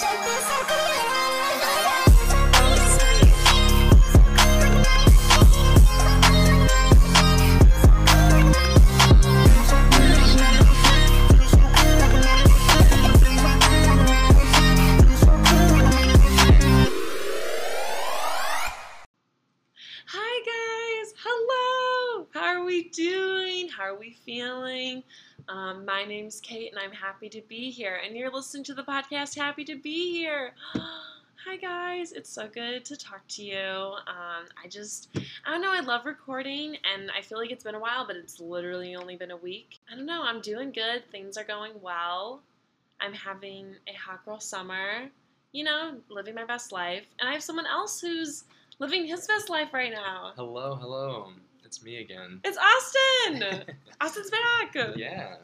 Hi guys, hello. How are we doing? How are we feeling? Um, my name's Kate, and I'm happy to be here. And you're listening to the podcast. Happy to be here. Hi guys, it's so good to talk to you. Um, I just, I don't know, I love recording, and I feel like it's been a while, but it's literally only been a week. I don't know, I'm doing good. Things are going well. I'm having a hot girl summer. You know, living my best life, and I have someone else who's living his best life right now. Hello, hello. It's me again. It's Austin. Austin's back. yeah.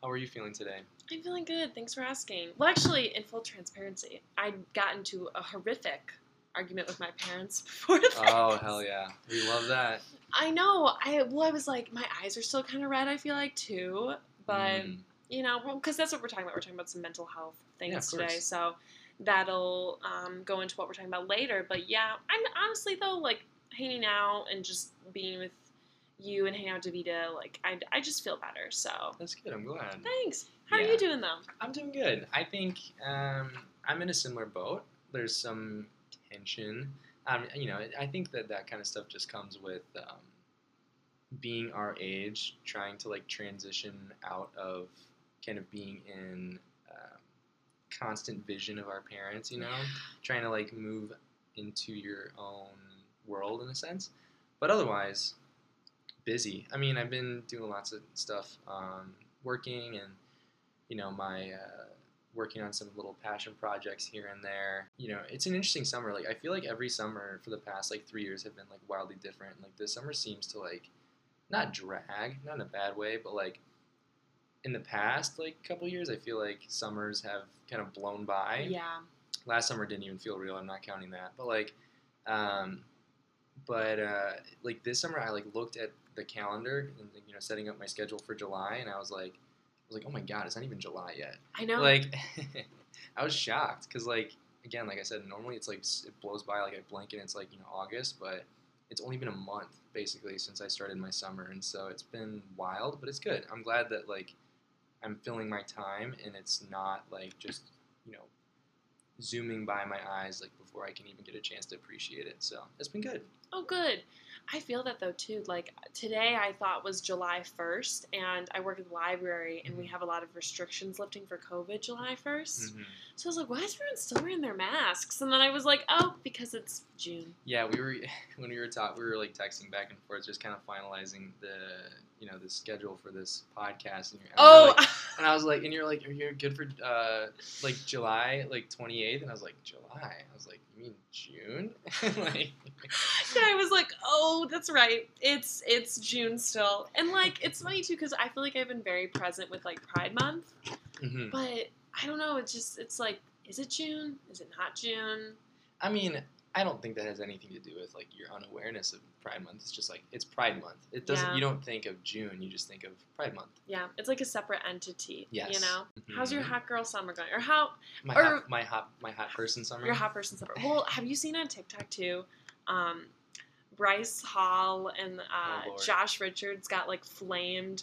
How are you feeling today? I'm feeling good. Thanks for asking. Well, actually, in full transparency, I got into a horrific argument with my parents before this. Oh, hell yeah. We love that. I know. I well, I was like, my eyes are still kind of red. I feel like too, but Mm. you know, because that's what we're talking about. We're talking about some mental health things Yeah, today, so that'll um, go into what we're talking about later. But yeah, I'm honestly though like hanging out and just being with you and hanging out with Davida, like I, I just feel better. So That's good. I'm glad. thanks. How are you doing though? I'm doing good. I think um, I'm in a similar boat. There's some tension. Um, you know, I think that that kind of stuff just comes with um, being our age, trying to like transition out of kind of being in um, constant vision of our parents. You know, trying to like move into your own world in a sense. But otherwise, busy. I mean, I've been doing lots of stuff, um, working and you know my uh, working on some little passion projects here and there. You know, it's an interesting summer. Like I feel like every summer for the past like three years have been like wildly different. Like this summer seems to like not drag, not in a bad way, but like in the past like couple years, I feel like summers have kind of blown by Yeah. last summer didn't even feel real. I'm not counting that, but like, um, but uh, like this summer, I like looked at the calendar and you know setting up my schedule for July, and I was like, I was like, oh my god, it's not even July yet. I know. Like, I was shocked because like again, like I said, normally it's like it blows by like a blink and it's like you know August, but it's only been a month basically since I started my summer, and so it's been wild, but it's good. I'm glad that like I'm filling my time and it's not like just you know zooming by my eyes like before I can even get a chance to appreciate it. So it's been good. Oh, good. I feel that though too. Like today, I thought was July 1st, and I work at the library, and we have a lot of restrictions lifting for COVID July 1st. Mhm. So I was like, why is everyone still wearing their masks? And then I was like, oh, because it's June. Yeah, we were when we were talking, we were like texting back and forth, just kind of finalizing the you know the schedule for this podcast. And, you're, and Oh, like- and I was like, and you're like, are you good for uh, like July like 28th? And I was like, July. I was like, mean June? like, yeah, I was like, oh, that's right. It's it's June still, and like it's funny too because I feel like I've been very present with like Pride Month, mhm. but I don't know. It's just it's like, is it June? Is it not June? I mean, I don't think that has anything to do with like your unawareness of Pride Month. It's just like it's Pride Month. It doesn't. Yeah. You don't think of June. You just think of Pride Month. Yeah, it's like a separate entity. Yes. You know. How's your hot girl summer going? Or how My or- hot, my hot my hot person summer. your hot person summer? Well, have you seen on TikTok too? Um, Bryce Hall and uh, Oh, Josh Richards got like flamed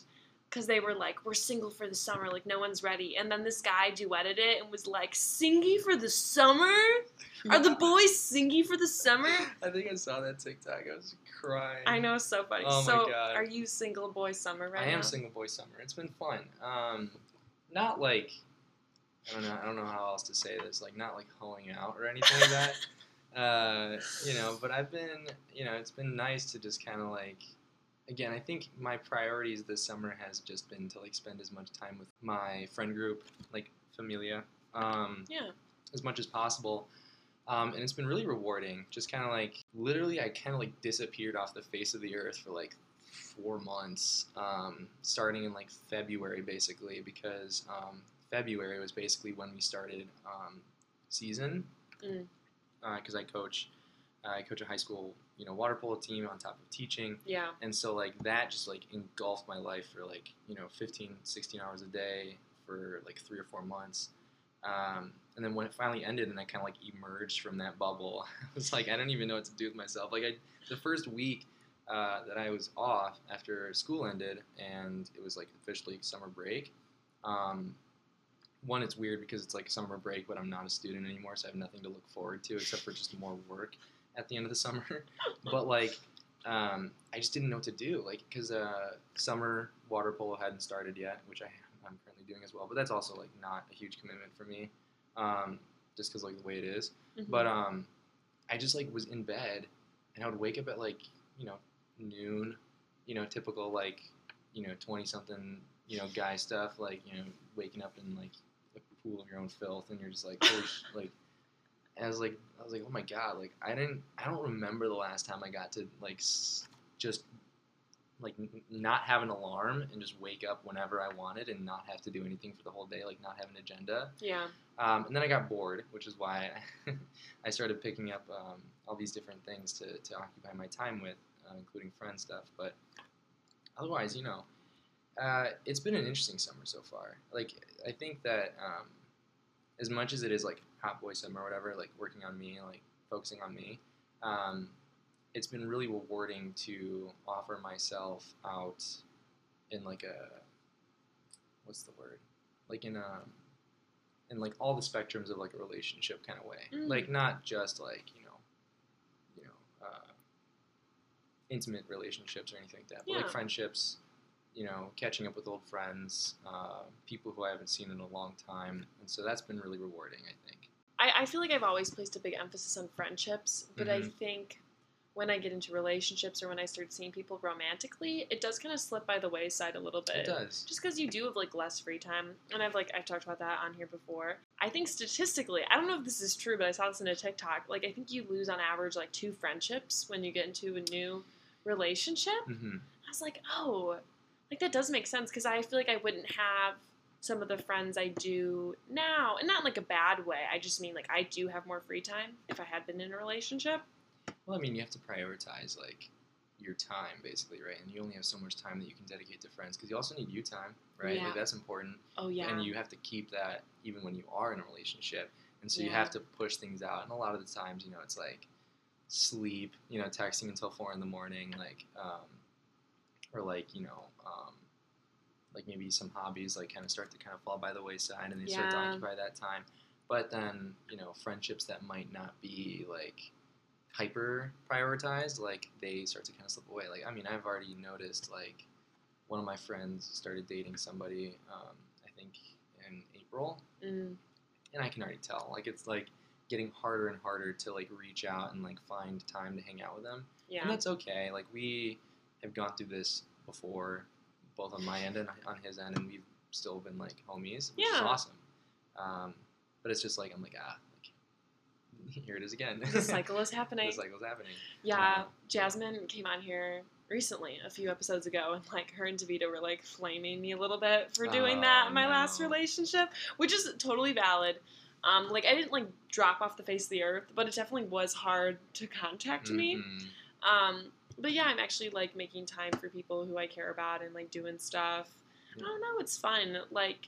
because they were like, "We're single for the summer, like no one's ready." And then this guy duetted it and was like, "Singy for the summer? Are the boys singy for the summer?" I think I saw that TikTok. I was crying. I know, so funny. Oh my so, God. are you single boy summer right I am now? single boy summer. It's been fun. Um, not like I don't know. I don't know how else to say this. Like not like hoeing out or anything like that. Uh, you know, but I've been. You know, it's been nice to just kind of like. Again, I think my priorities this summer has just been to like spend as much time with my friend group, like familia, um, Yeah. as much as possible. Um, and it's been really rewarding. Just kind of like literally, I kind of like disappeared off the face of the earth for like four months, um, starting in like February basically, because um, February was basically when we started um, season. Mm. Because I coach, I coach a high school, you know, water polo team on top of teaching, Yeah. and so like that just like engulfed my life for like you know 15, 16 hours a day for like three or four months. Um, and then when it finally ended and I kind of like emerged from that bubble, I was like, I don't even know what to do with myself. Like I, the first week uh, that I was off after school ended and it was like officially summer break. Um, one, it's weird because it's like summer break, but I'm not a student anymore, so I have nothing to look forward to except for just more work at the end of the summer. but like, um, I just didn't know what to do, like, because uh, summer water polo hadn't started yet, which I I'm currently doing as well. But that's also like not a huge commitment for me, um, just because like the way it is. Mhm. But um, I just like was in bed, and I would wake up at like you know noon, you know typical like you know twenty something you know guy stuff like you know waking up in like a pool of your own filth, and you're just like like. And I was like, I was like, oh my god, like I didn't, I don't remember the last time I got to like s- just like n- not have an alarm and just wake up whenever I wanted and not have to do anything for the whole day, like not have an agenda. yeah. Um, and then I got bored, which is why I started picking up um, all these different things to, to occupy my time with, uh, including friend stuff. But otherwise, you know, uh, it's been an interesting summer so far. Like, I think that um, as much as it is like hot boy or whatever, like working on me, like focusing on me, um, it's been really rewarding to offer myself out in like a what's the word like in a in like all the spectrums of like a relationship kind of way Mm. like not just like you know you know uh, intimate relationships or anything like that but Yeah. like friendships you know catching up with old friends uh, people who i haven't seen in a long time and so that's been really rewarding i think I, I feel like I've always placed a big emphasis on friendships, but I Mhm. think when I get into relationships or when I start seeing people romantically, it does kind of slip by the wayside a little bit. it does Just because you do have like less free time, and I've like I've talked about that on here before. I think statistically, I don't know if this is true, but I saw this in a TikTok. Like I think you lose on average like two friendships when you get into a new relationship. hmm I was like, oh, like that does make sense because I feel like I wouldn't have some of the friends I do now, and not in like a bad way. I just mean like I do have more free time if I had been in a relationship. well i mean you have to prioritize like your time basically right and you only have so much time that you can dedicate to friends because you also need you time right Yeah. like that's important Oh yeah, and you have to keep that even when you are in a relationship and so you have to push things out and a lot of the times you know it's like sleep you know texting until four in the morning like um, or like you know um, like maybe some hobbies like kind of start to kind of fall by the wayside and they start to occupy that time. But then you know friendships that might not be like hyper prioritized like they start to kind of slip away. Like i mean i've already noticed like one of my friends started dating somebody um, i think in april. Mm, and i can already tell like it's like getting harder and harder to like reach out and like find time to hang out with them. Yeah, and that's okay. Like we have gone through this before both on my end and on his end and we've still been like homies which is awesome um, but it's just like i'm like ah like here it is again the cycle is happening. the cycle is happening Yeah, Um, Jasmine came on here recently, a few episodes ago, and like her and Davita were like flaming me a little bit for doing that Oh, in my last relationship, which is totally valid. Um, like I didn't like drop off the face of the earth, but it definitely was hard to contact me. Mhm. Um, but yeah, I'm actually like making time for people who I care about and like doing stuff. I don't know, it's fun. Like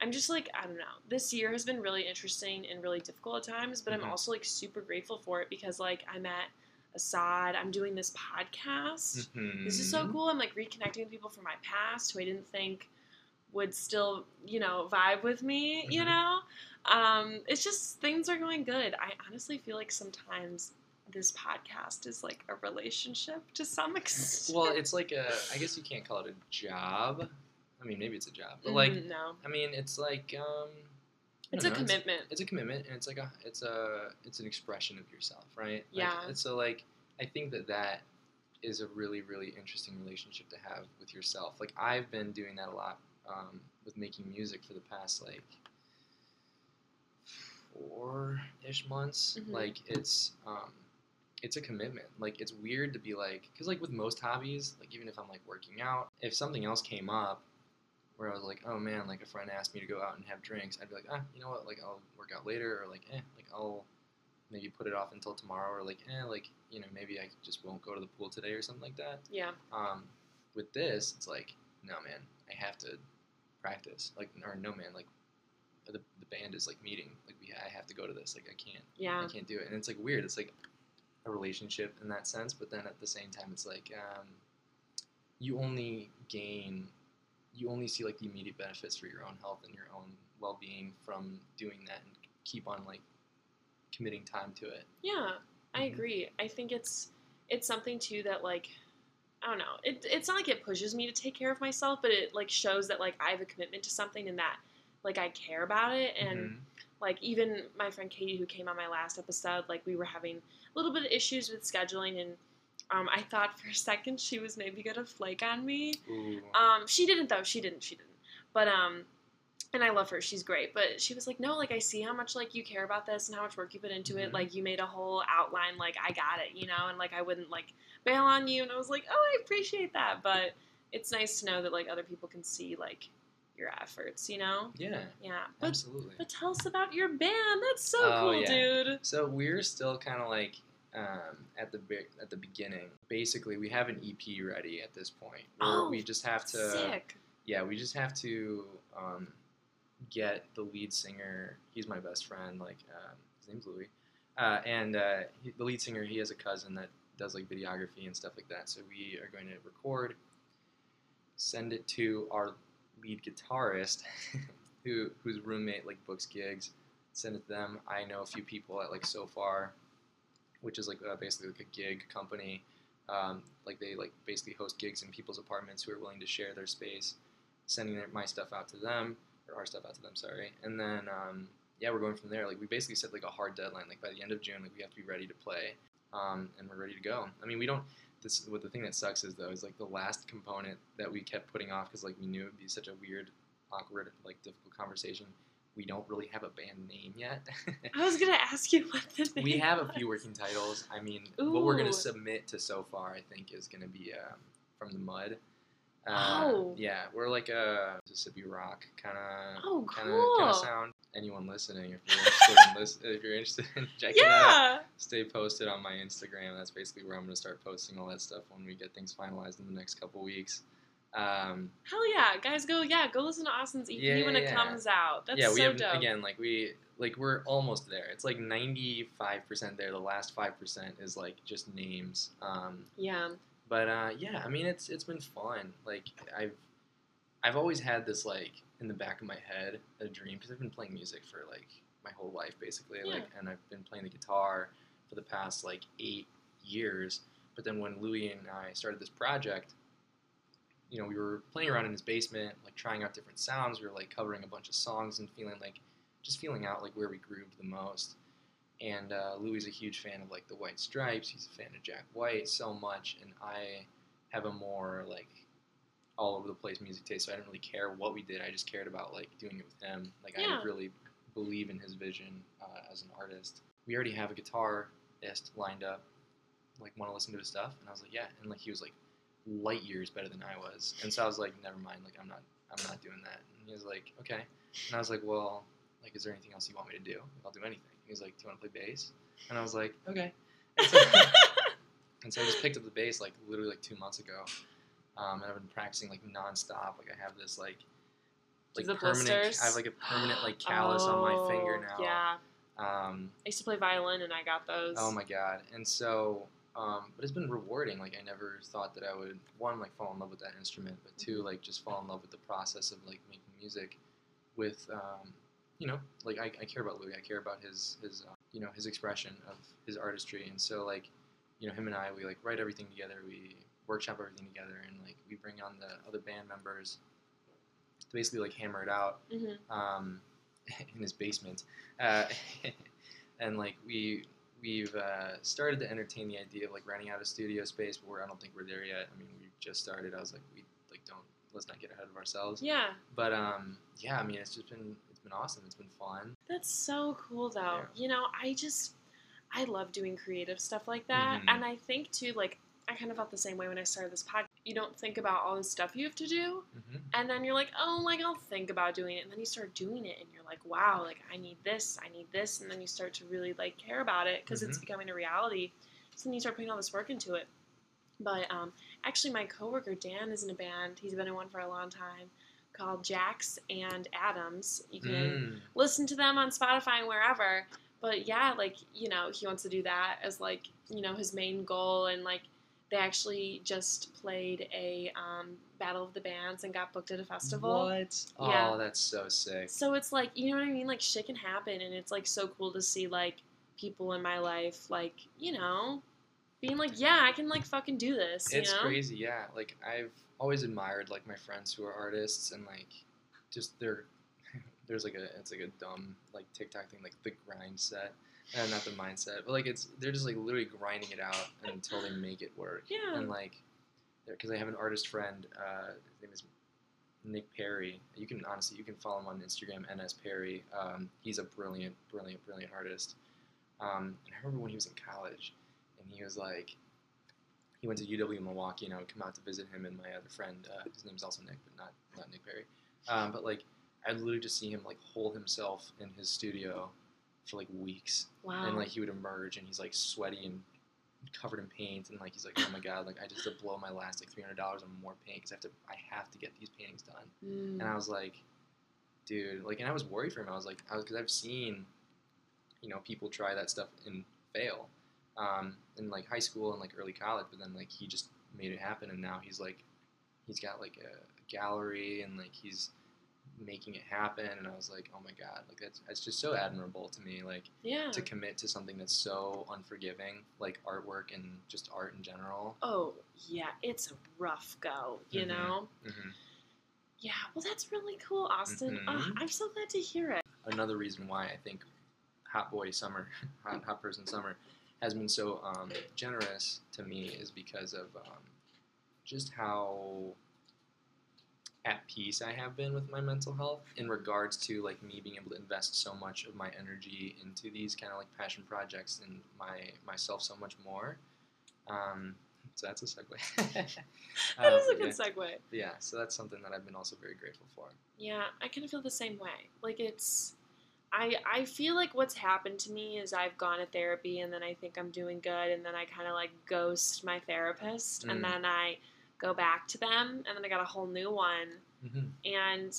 I'm just like I don't know. This year has been really interesting and really difficult at times, but Mhm. I'm also like super grateful for it because like I'm at Assad. I'm doing this podcast. This is so cool. I'm like reconnecting with people from my past who I didn't think would still, you know, vibe with me, you Mhm. know? Um, it's just things are going good. I honestly feel like sometimes this podcast is like a relationship to some extent. Well, it's like a. I guess you can't call it a job. I mean, maybe it's a job, but like, Mm, no. I mean, it's like um. It's a know, commitment. It's, a commitment, and it's like a. It's a. It's an expression of yourself, right? Like, Yeah. and so like, I think that that is a really really interesting relationship to have with yourself. Like I've been doing that a lot um, with making music for the past like four ish months. Mhm. Like it's um, it's a commitment. Like it's weird to be like, because like with most hobbies, like even if I'm like working out, if something else came up where I was like, oh man, like a friend asked me to go out and have drinks, I'd be like, ah, you know what, like I'll work out later, or like, eh, like I'll maybe put it off until tomorrow, or like, eh, like you know, maybe I just won't go to the pool today or something like that. Yeah. Um, with this, it's like, no man, I have to practice. Like, or no man, like the, the band is like meeting. Like we, I have to go to this. Like I can't, Yeah. I can't do it. And it's like weird. It's like a relationship in that sense, but then at the same time, it's like um, you only gain, you only see like the immediate benefits for your own health and your own well being from doing that, and keep on like committing time to it. Yeah, I Mhm. agree. I think it's it's something too that like I don't know. It, it's not like it pushes me to take care of myself, but it like shows that like I have a commitment to something and that like I care about it. And Mhm. Like even my friend Katie who came on my last episode, like we were having a little bit of issues with scheduling and um, I thought for a second she was maybe gonna flake on me. Ooh. Um, she didn't though. She didn't. She didn't. But um, and I love her. She's great. But she was like, no, like I see how much like you care about this and how much work you put into it. Mhm. Like you made a whole outline. Like I got it, you know. And like I wouldn't like bail on you. And I was like, oh, I appreciate that. But it's nice to know that like other people can see like your efforts, you know. yeah, Yeah. But absolutely. but tell us about your band. That's so Oh, cool, yeah. dude. So we're still kind of like um, at the be- at the beginning. Basically, we have an EP ready at this point. Oh, we just have to. Sick. Yeah, we just have to um, get the lead singer. He's my best friend. Like um, his name's Louis, uh, and uh, he, the lead singer. He has a cousin that does like videography and stuff like that. So we are going to record, send it to our lead guitarist, who whose roommate like books gigs. Send it to them. I know a few people at like Sofar, which is like uh, basically like a gig company. Um, like they like basically host gigs in people's apartments who are willing to share their space. Sending their, my stuff out to them or our stuff out to them. Sorry, and then um, yeah, we're going from there. Like we basically set like a hard deadline. Like by the end of June, like we have to be ready to play, um, and we're ready to go. I mean, we don't. This what the thing that sucks is though is like the last component that we kept putting off because like we knew it'd be such a weird, awkward, like difficult conversation. We don't really have a band name yet. I was gonna ask you what the name we have a few working titles. I mean, what we're gonna submit to Sofar, I think, is gonna be um, from the mud. Uh, Oh. Yeah, we're like a Mississippi rock kind of Oh, cool. kind of sound. Anyone listening, if you're interested in listen, if you're interested in checking it out, Yeah. stay posted on my Instagram. That's basically where I'm gonna start posting all that stuff when we get things finalized in the next couple weeks. Um, Hell yeah, guys! Go yeah, go listen to Austin's EP Yeah, when yeah, it yeah. comes out. That's yeah, we so have dope. again like we like we're almost there. It's like 95 percent there. The last five percent is like just names. Um, Yeah, but uh, yeah, I mean it's it's been fun. Like I've I've always had this like in the back of my head a dream because I've been playing music for like my whole life basically. Yeah. Like and I've been playing the guitar for the past like eight years. But then when Louis and I started this project, you know, we were playing around in his basement, like trying out different sounds. We were like covering a bunch of songs and feeling like just feeling out like where we grooved the most. And uh, Louis is a huge fan of like the White Stripes. He's a fan of Jack White so much, and I have a more like all over the place music taste. So I didn't really care what we did. I just cared about like doing it with him. Like Yeah. I really believe in his vision uh, as an artist. We already have a guitarist lined up. Like want to listen to his stuff, and I was like, yeah. And like he was like light years better than I was, and so I was like, never mind. Like I'm not, I'm not doing that. And he was like, okay. And I was like, well, like, is there anything else you want me to do? I'll do anything. He was like, do you want to play bass? And I was like, okay. And so, and so I just picked up the bass like literally like two months ago, um, and I've been practicing like nonstop. Like I have this like like the permanent. blisters? I have like a permanent like callus on my finger Oh, now. Yeah, Um, I used to play violin and I got those. Oh my god! And so, um, but it's been rewarding. Like I never thought that I would one like fall in love with that instrument, but two like just fall in love with the process of like making music. With um, you know, like I, I care about Louis. I care about his his uh, you know his expression of his artistry, and so like you know him and I we like write everything together. We workshop everything together, and like we bring on the other band members to basically like hammer it out hmm um, in his basement, uh, and like we we've uh, started to entertain the idea of like renting out a studio space, but we're, I don't think we're there yet. I mean, we just started. I was like, we like don't let's not get ahead of ourselves. Yeah, But um, yeah, I mean, it's just been been awesome. It's been fun. that's so cool though. Yeah. You know, I just I love doing creative stuff like that, Mhm. and I think too like I kind of felt the same way when I started this podcast. You don't think about all the stuff you have to do, Mm-hmm. and then you're like, oh, like I'll think about doing it, and then you start doing it, and you're like, wow, like I need this, I need this, and then you start to really like care about it because it's Mhm. becoming a reality. So then you start putting all this work into it. But um, actually, my coworker Dan is in a band. He's been in one for a long time. Called Jax and Adams. You can Mm. listen to them on Spotify and wherever. But yeah, like, you know, he wants to do that as like, you know, his main goal and like they actually just played a um, Battle of the Bands and got booked at a festival. What? Yeah. Oh, that's so sick. So it's like, you know what I mean? Like shit can happen and it's like so cool to see like people in my life like, you know, being like, yeah, I can like fucking do this, you It's know? crazy, yeah. Like I've always admired like my friends who are artists and like just their there's like a it's like a dumb like TikTok thing like the grind set. Uh, not the mindset, but like it's they're just like literally grinding it out until they make it work. Yeah. And like, because I have an artist friend, uh, his name is Nick Perry. You can honestly you can follow him on Instagram, NS Perry. Um, he's a brilliant, brilliant, brilliant artist. Um, and I remember when he was in college, and he was like, he went to UW Milwaukee, and I would come out to visit him and my other friend. Uh, his name's also Nick, but not not Nick Perry. Um, but like, I'd literally just see him like hold himself in his studio for like weeks, Wow. and like he would emerge, and he's like sweaty and covered in paint, and like he's like, oh my god, like I just have to blow my last like three hundred dollars on more paint because I have to I have to get these paintings done. Mm. And I was like, dude, like, and I was worried for him. I was like, I was because I've seen, you know, people try that stuff and fail, um, in like high school and like early college. But then like he just made it happen, and now he's like, he's got like a gallery and like he's making it happen. And I was like, oh my god, like that's that's just so admirable to me. Like yeah. to commit to something that's so unforgiving, like artwork and just art in general. oh, yeah, it's a rough go, you Mhm. know? hmm Yeah, well, that's really cool, Austin. Mhm. Ah, I'm so glad to hear it. another reason why I think Hot Boy Summer, Hot, Hot Person Summer, has been so um, generous to me is because of um, just how at peace I have been with my mental health in regards to like me being able to invest so much of my energy into these kind of like passion projects and my myself so much more. Um, so that's a segue. That Uh, is a good yeah, segue. yeah, so that's something that I've been also very grateful for. Yeah, I kind of feel the same way. Like it's, I I feel like what's happened to me is I've gone to therapy and then I think I'm doing good and then I kind of like ghost my therapist Mm. and then I go back to them and then I got a whole new one Mm-hmm. and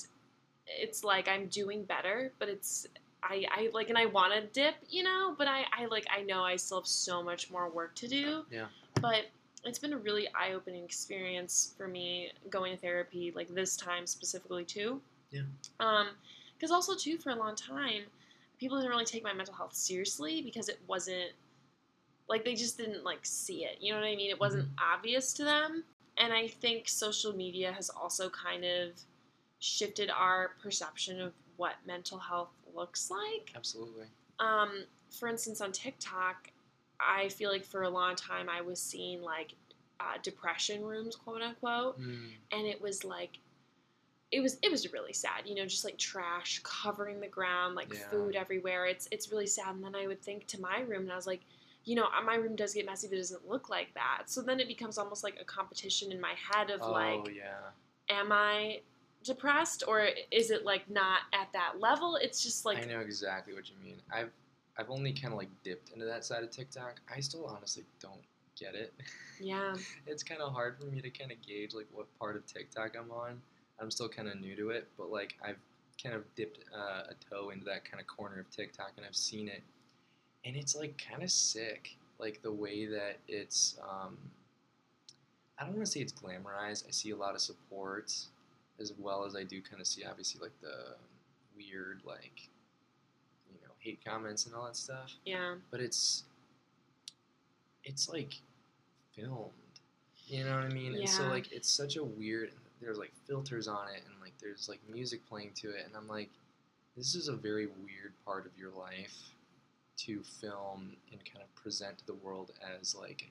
it's like I'm doing better, but it's I, I like and I want to dip, you know, but I, I like I know I still have so much more work to do. Yeah. But it's been a really eye opening experience for me going to therapy, like this time specifically too. Yeah. Um, because also too for a long time, people didn't really take my mental health seriously because it wasn't like they just didn't like see it. You know what I mean? It wasn't obvious to them. And I think social media has also kind of shifted our perception of what mental health looks like. Absolutely. Um, for instance, on TikTok, I feel like for a long time I was seeing like uh, depression rooms, quote unquote, Mm. and it was like it was it was really sad you know just like trash covering the ground like Yeah. food everywhere it's it's really sad and then i would think to my room and i was like you know uh, my room does get messy but it doesn't look like that so then it becomes almost like a competition in my head of oh like yeah. am i depressed or is it like not at that level it's just like I know exactly what you mean. I've I've only kind of like dipped into that side of TikTok. I still honestly don't get it. yeah it's kind of hard for me to kind of gauge like what part of TikTok I'm on. I'm still kind of new to it, but like I've kind of dipped uh, a toe into that kind of corner of TikTok and I've seen it, and it's like kind of sick. Like the way that it's, um, I don't want to say it's glamorized. I see a lot of support, as well as I do kind of see obviously like the weird like, you know, hate comments and all that stuff. Yeah. But it's it's like filmed. You know what i mean? And so like it's such a weird there's like filters on it and like there's like music playing to it and i'm like this is a very weird part of your life to film and kind of present to the world as like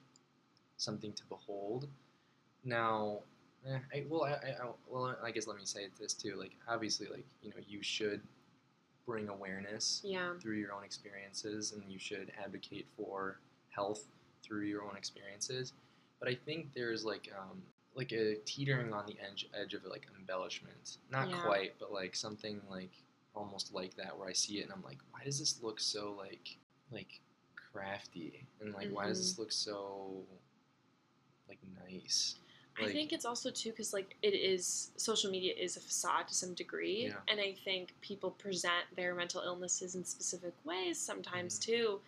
something to behold. Now eh, I, well I, I, well i guess let me say this too like obviously like you know you should bring awareness yeah. through your own experiences and you should advocate for health through your own experiences. But i think there's like um, like a teetering on the edge edge of like embellishment not Yeah. quite but like something like almost like that where i see it and i'm like why does this look so like like crafty and like why does this look so like nice I think it's also too because like it is social media is a facade to some degree, Yeah. and I think people present their mental illnesses in specific ways sometimes Mhm. too.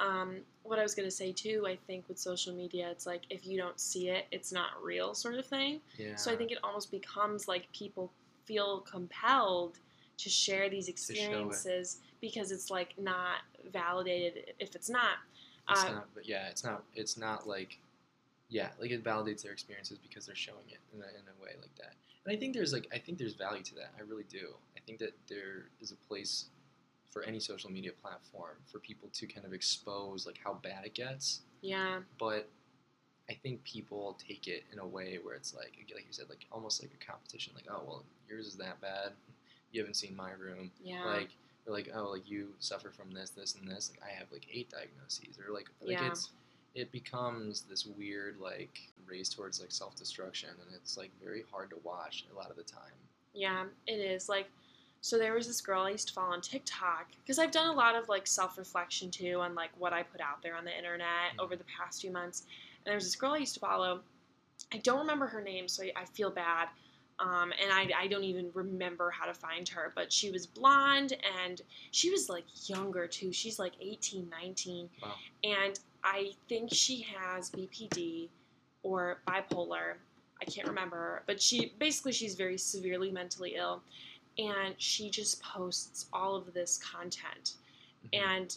Um, what I was gonna say too, I think with social media, it's like if you don't see it, it's not real, sort of thing. yeah. So I think it almost becomes like people feel compelled to share these show it. experiences because it's like not validated if it's not. it's Uh, not. But yeah, it's not. It's not like. Yeah, like it validates their experiences because they're showing it in a, in a way like that. And I think there's like I think there's value to that. I really do. I think that there is a place for any social media platform for people to kind of expose like how bad it gets. yeah, but I think people take it in a way where it's like, like you said, like almost like a competition. Like, oh well, yours is that bad. You haven't seen my room. yeah, Like, or like, oh, like you suffer from this, this, and this. Like, I have like eight diagnoses, or like, like Yeah. it's it becomes this weird like race towards like self destruction, and it's like very hard to watch a lot of the time. yeah. It is like. So there was this girl I used to follow on TikTok because I've done a lot of like self reflection too on like what I put out there on the internet Mhm. over the past few months. And there was this girl I used to follow. I don't remember her name, so I, I feel bad. Um, and I, I don't even remember how to find her, but she was blonde and she was like younger too. She's like 18, 19. Wow. And I think she has BPD or bipolar. I can't remember, but she basically she's very severely mentally ill and she just posts all of this content. Mhm. and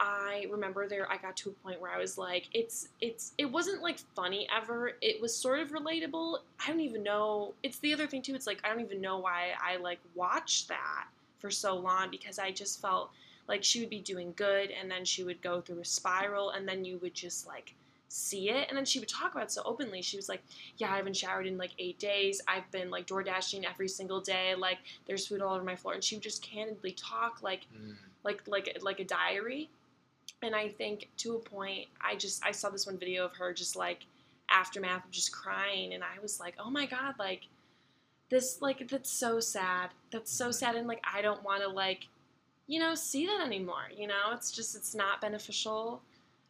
I remember there I got to a point where I was like it's it's it wasn't like funny ever. It was sort of relatable. I don't even know it's the other thing too it's like I don't even know why I like watched that for so long because I just felt like she would be doing good and then she would go through a spiral and then you would just like see it. And then she would talk about it so openly. She was like yeah i haven't showered in like eight days. I've been like door dashing every single day. Like there's food all over my floor. And she would just candidly talk like Mm. like like like a diary. And i think to a point i just i saw this one video of her just like aftermath of just crying. And i was like oh my god like this like that's so sad. That's so Mhm. sad. And like i don't want to like you know see that anymore you know? It's just it's not beneficial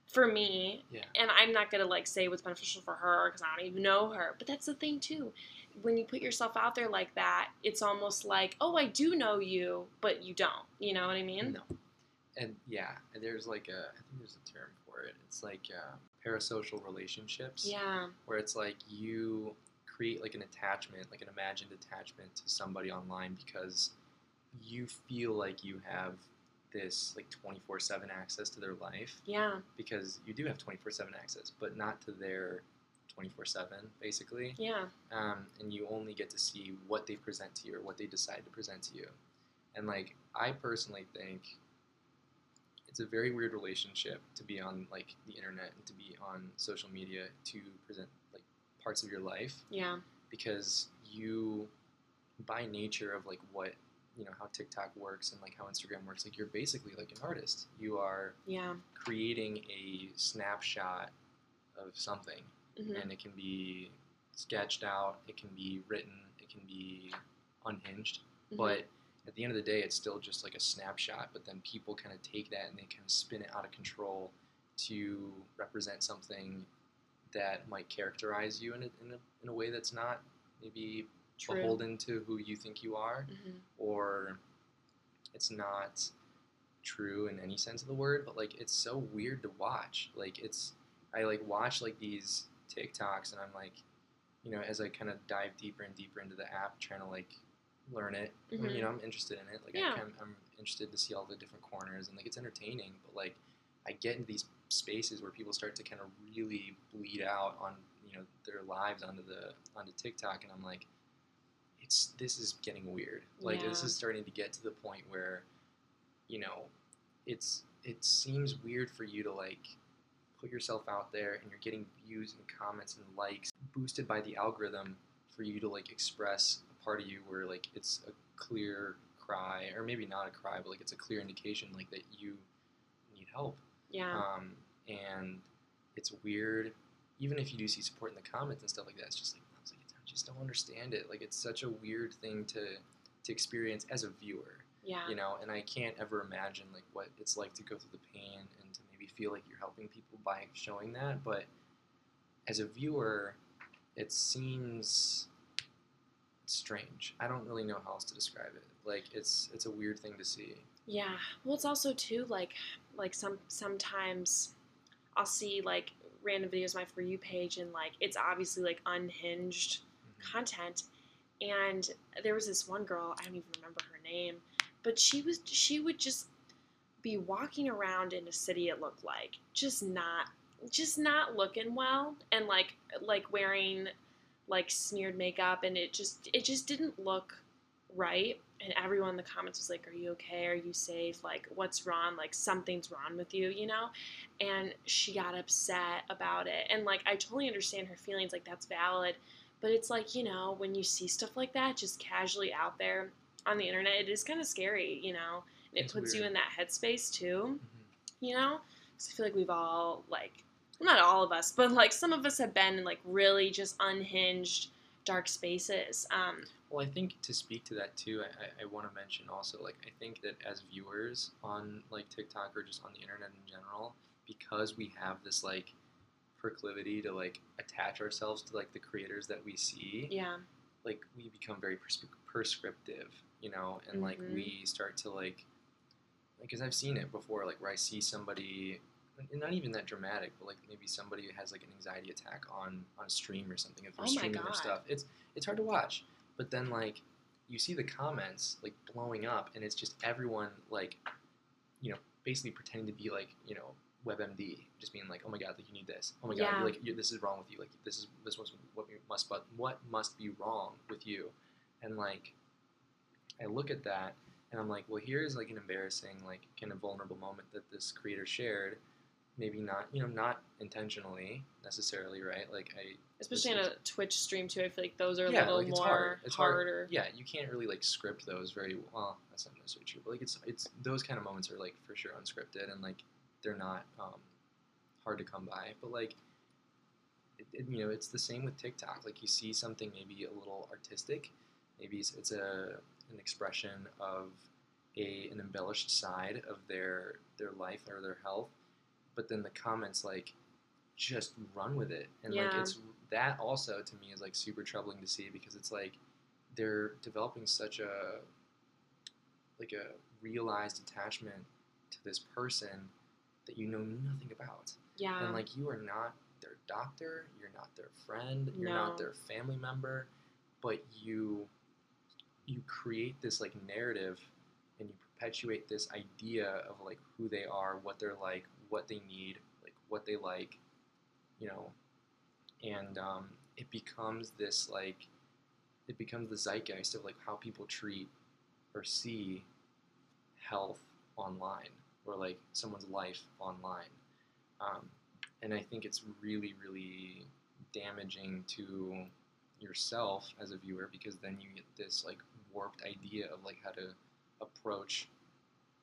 for me Yeah. and i'm not gonna like say what's beneficial for her because i don't even know her but that's the thing too when you put yourself out there like that it's almost like oh i do know you but you don't you know what i mean No. And yeah, and there's like a, I think there's a term for it. It's like uh, parasocial relationships. yeah Where it's like you create like an attachment, like an imagined attachment to somebody online because you feel like you have this like 24/7 access to their life. Yeah. Because you do have 24/7 access, but not to their 24/7 basically. yeah. Um, and you only get to see what they present to you or what they decide to present to you. And like I personally think it's a very weird relationship to be on like the internet and to be on social media to present like parts of your life. Yeah. Because you by nature of like what you know how TikTok works and like how Instagram works like you're basically like an artist. You are yeah creating a snapshot of something hmm and it can be sketched out, it can be written, it can be unhinged. Mm-hmm. But at the end of the day, it's still just like a snapshot. But then people kind of take that and they kind of spin it out of control to represent something that might characterize you in a, in a, in a way that's not maybe True. beholden to who you think you are, hmm or it's not true in any sense of the word. But like, it's so weird to watch. Like, it's I like watch like these TikToks and I'm like, you know, as I kind of dive deeper and deeper into the app, trying to like learn it. I mean, Mhm. you know, I'm interested in it. Like, Yeah. I can, I'm interested to see all the different corners and like it's entertaining. But like, I get into these spaces where people start to kind of really bleed out on you know their lives onto the onto TikTok, and I'm like, it's this is getting weird. Like, this is starting to get to the point where, you know, it's it seems weird for you to like put yourself out there and you're getting views and comments and likes boosted by the algorithm for you to like express a part of you where like it's a clear cry or maybe not a cry but like it's a clear indication like that you need help. Yeah. Um, and it's weird even if you do see support in the comments and stuff like that it's just like I was like I just don't understand it like it's such a weird thing to to experience as a viewer yeah you know and i can't ever imagine like what it's like to go through the pain and to maybe feel like you're helping people by showing that but as a viewer it seems strange. I don't really know how else to describe it. Like it's it's a weird thing to see. Yeah. Well, it's also too like like some sometimes I'll see like random videos on my for you page and like it's obviously like unhinged. Content. And there was this one girl i don't even remember her name but she was she would just be walking around in a city it looked like just not just not looking well and like like wearing like smeared makeup and it just it just didn't look right. And everyone in the comments was like are you okay? Are you safe? Like what's wrong? Like something's wrong with you you know? And she got upset about it. And like i totally understand her feelings like that's valid but it's like you know when you see stuff like that just casually out there on the internet it is kind of scary you know? And it It's puts you in that headspace too Mhm. you know? Because i feel like we've all like well, not all of us but like some of us have been in like really just unhinged dark spaces um Well, I think to speak to that too, I, I, I want to mention also like I think that as viewers on like TikTok or just on the internet in general, because we have this like proclivity to like attach ourselves to like the creators that we see, yeah like we become very pers- prescriptive, you know, and like Mhm. we start to like, because I've seen it before, like where I see somebody, and not even that dramatic, but like maybe somebody who has like an anxiety attack on on stream or something, if they're Oh streaming their stuff, it's it's hard to watch. But then like you see the comments like blowing up, and it's just everyone like, you know, basically pretending to be like you know WebMD, just being like, oh my god, like you need this. Oh my god, Yeah. like you this is wrong with you. Like this is this was what must but what must be wrong with you, and like I look at that and I'm like, well, here's like an embarrassing, like kind of vulnerable moment that this creator shared. Maybe not, you know, not intentionally necessarily, right? Like I, especially in a twitch stream too i feel like those are a Yeah, little like, it's more hard. It's hard. harder yeah, you can't really like script those very well. That's not necessarily true, but like it's it's those kind of moments are like for sure unscripted and like they're not um, hard to come by. But like, it, it, you know, it's the same with TikTok. Like you see something maybe a little artistic, maybe it's, it's a an expression of a an embellished side of their their life or their health, but then the comments like just run with it and like it's that also to me is like super troubling to see because it's like they're developing such a like a realized attachment to this person that you know nothing about. Yeah. and like you are not their doctor you're not their friend you're No. not their family member but you you create this like narrative and you perpetuate this idea of like who they are what they're like what they need like what they like you know? And um, it becomes this like it becomes the zeitgeist of like how people treat or see health online or like someone's life online. Um, and i think it's really really damaging to yourself as a viewer because then you get this like warped idea of like how to approach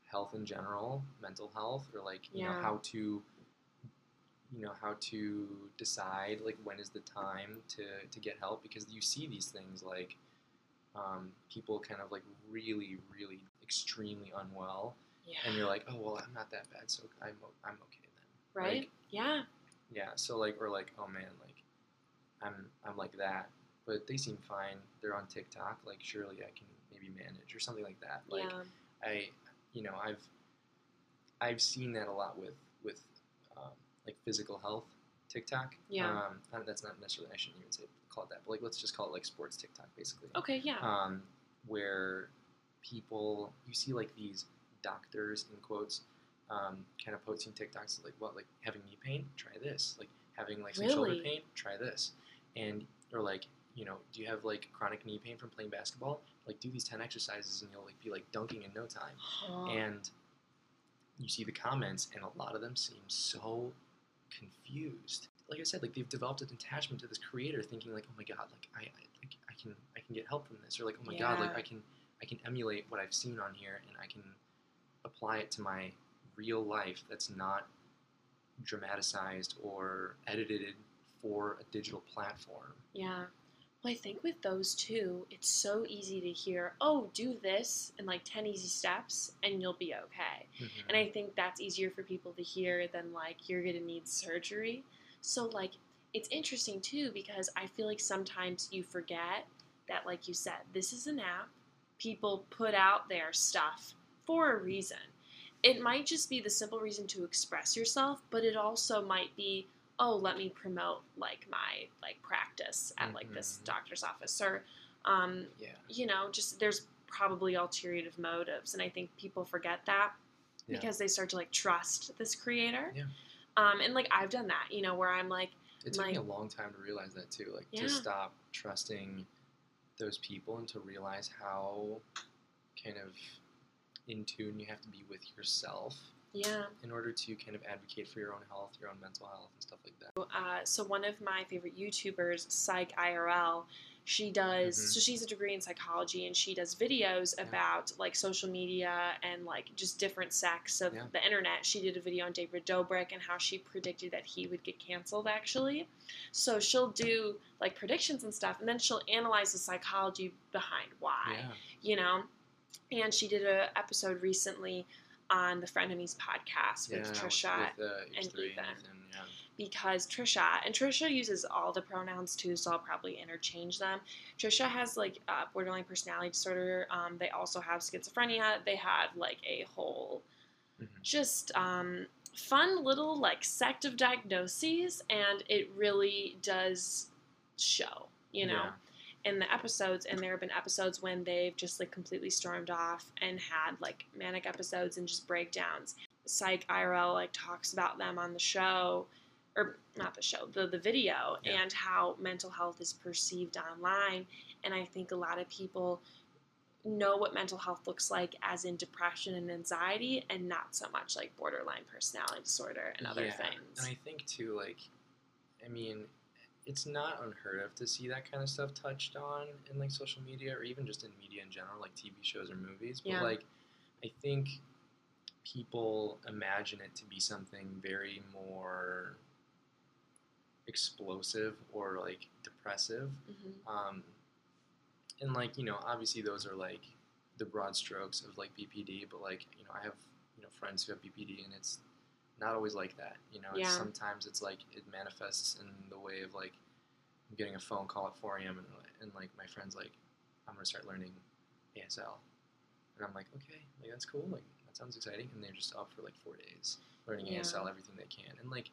health in general mental health or like you know how to you know how to decide like when is the time to to get help because you see these things like um, people kind of like really really extremely unwell yeah. and you're like oh well i'm not that bad so i'm, I'm okay then. Right? Like- yeah. Yeah so like or like oh man like i'm i'm like that. But they seem fine. They're on tiktok like surely i can maybe manage or something like that. Like yeah. I, you know, I've I've seen that a lot with with um, like physical health TikTok. Yeah. Um, that's not necessarily I shouldn't even say call it that, but like let's just call it like sports TikTok basically. okay yeah. Um, where people you see like these doctors in quotes um, kind of posting TikToks like what like having knee pain? Try this. Like having like some shoulder pain? Try this. And or like you know do you have like chronic knee pain from playing basketball? Like do these 10 exercises and you'll like be like dunking in no time. Huh. and you see the comments and a lot of them seem so confused. Like i said like they've developed an attachment to this creator thinking like oh my god like i, I like i can i can get help from this. Or like oh my god like i can i can emulate what i've seen on here and i can apply it to my real life that's not dramatized or edited for a digital platform Yeah. Well, I think with those two, it's so easy to hear, oh, do this in like 10 easy steps and you'll be okay. Mm-hmm. And I think that's easier for people to hear than like, you're going to need surgery. So, like, it's interesting too because I feel like sometimes you forget that, like you said, this is an app. People put out their stuff for a reason. It might just be the simple reason to express yourself, but it also might be, oh, let me promote like my like practice at like this Mhm. doctor's office or, um, Yeah. you know, just there's probably ulterior motives, and I think people forget that Yeah. because they start to like trust this creator. Yeah. Um, and like I've done that, you know, where I'm like, It took me a long time to realize that too. Like Yeah. to stop trusting those people and to realize how kind of in tune you have to be with yourself yeah. in order to kind of advocate for your own health, your own mental health, and stuff like that. Uh, so one of my favorite YouTubers, Psych IRL, she does. Mhm. So she's a degree in psychology, and she does videos Yeah. about like social media and like just different sects of Yeah. the internet. She did a video on David Dobrik and how she predicted that he would get canceled. Actually, so she'll do like predictions and stuff, and then she'll analyze the psychology behind why. Yeah. you know. And she did a episode recently on the Frenemies podcast with yeah, Trisha with, uh, and H3 Ethan. Ethan, yeah. because Trisha and Trisha uses all the pronouns too, so I'll probably interchange them. Trisha has like uh, borderline personality disorder. Um, they also have schizophrenia. They have like a whole Mhm. just um, fun little like sect of diagnoses, and it really does show. You know Yeah. In the episodes and there have been episodes when they've just like completely stormed off and had like manic episodes and just breakdowns psych irl like talks about them on the show or not the show the, the video Yeah. and how mental health is perceived online and i think a lot of people know what mental health looks like as in depression and anxiety and not so much like borderline personality disorder and other yeah. things And I think too, like, I mean, it's not unheard of to see that kind of stuff touched on in like social media or even just in media in general, like TV shows or movies. But Yeah. like, I think people imagine it to be something very more explosive or like depressive. Mhm. Um, and like you know, obviously those are like the broad strokes of like BPD, but like you know, I have you know friends who have BPD, and it's not always like that. You know, it's, sometimes it's like it manifests in the way of like I'm getting a phone call at 4 a.m. and, and like my friend's like, I'm gonna start learning ASL, and I'm like, okay, like that's cool, like that sounds exciting, and they're just up for like four days learning Yeah. ASL, everything they can, and like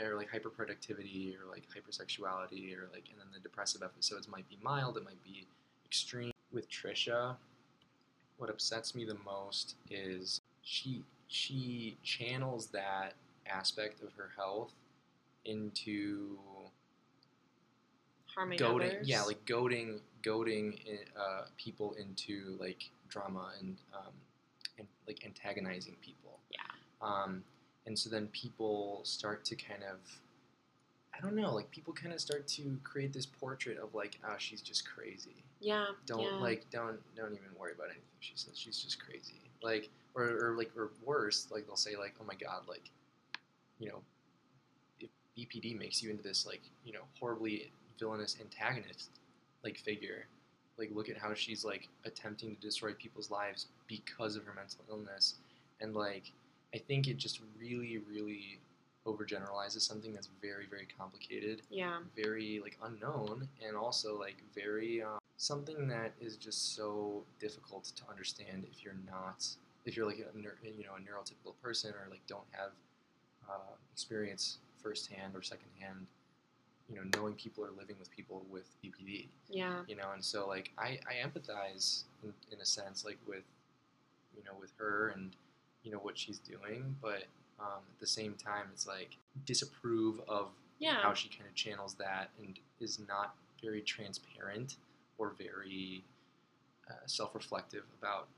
or like hyperproductivity or like hypersexuality or like and then the depressive episodes might be mild it might be extreme with trisha what upsets me the most is she she channels that aspect of her health into harming goading others. yeah like goading goading uh, people into like drama and um, and like antagonizing people. Yeah. Um, and so then people start to kind of i don't know like people kind of start to create this portrait of like oh she's just crazy. Yeah don't yeah. like don't don't even worry about anything she says. She's just crazy. Like or, or like or worse like they'll say like oh my god like you know if bpd makes you into this like you know horribly villainous antagonist like figure like look at how she's like attempting to destroy people's lives because of her mental illness. And like i think it just really really overgeneralizes something that's very very complicated yeah. very like unknown and also like very um, something that is just so difficult to understand if you're not if you're like a you know a neurotypical person or like don't have uh, experience firsthand or secondhand you know knowing people or living with people with BPD yeah. you know and so like I, I empathize in, in a sense like with you know with her and you know what she's doing but um, at the same time it's like disapprove of yeah. how she kind of channels that and is not very transparent or very uh, self-reflective about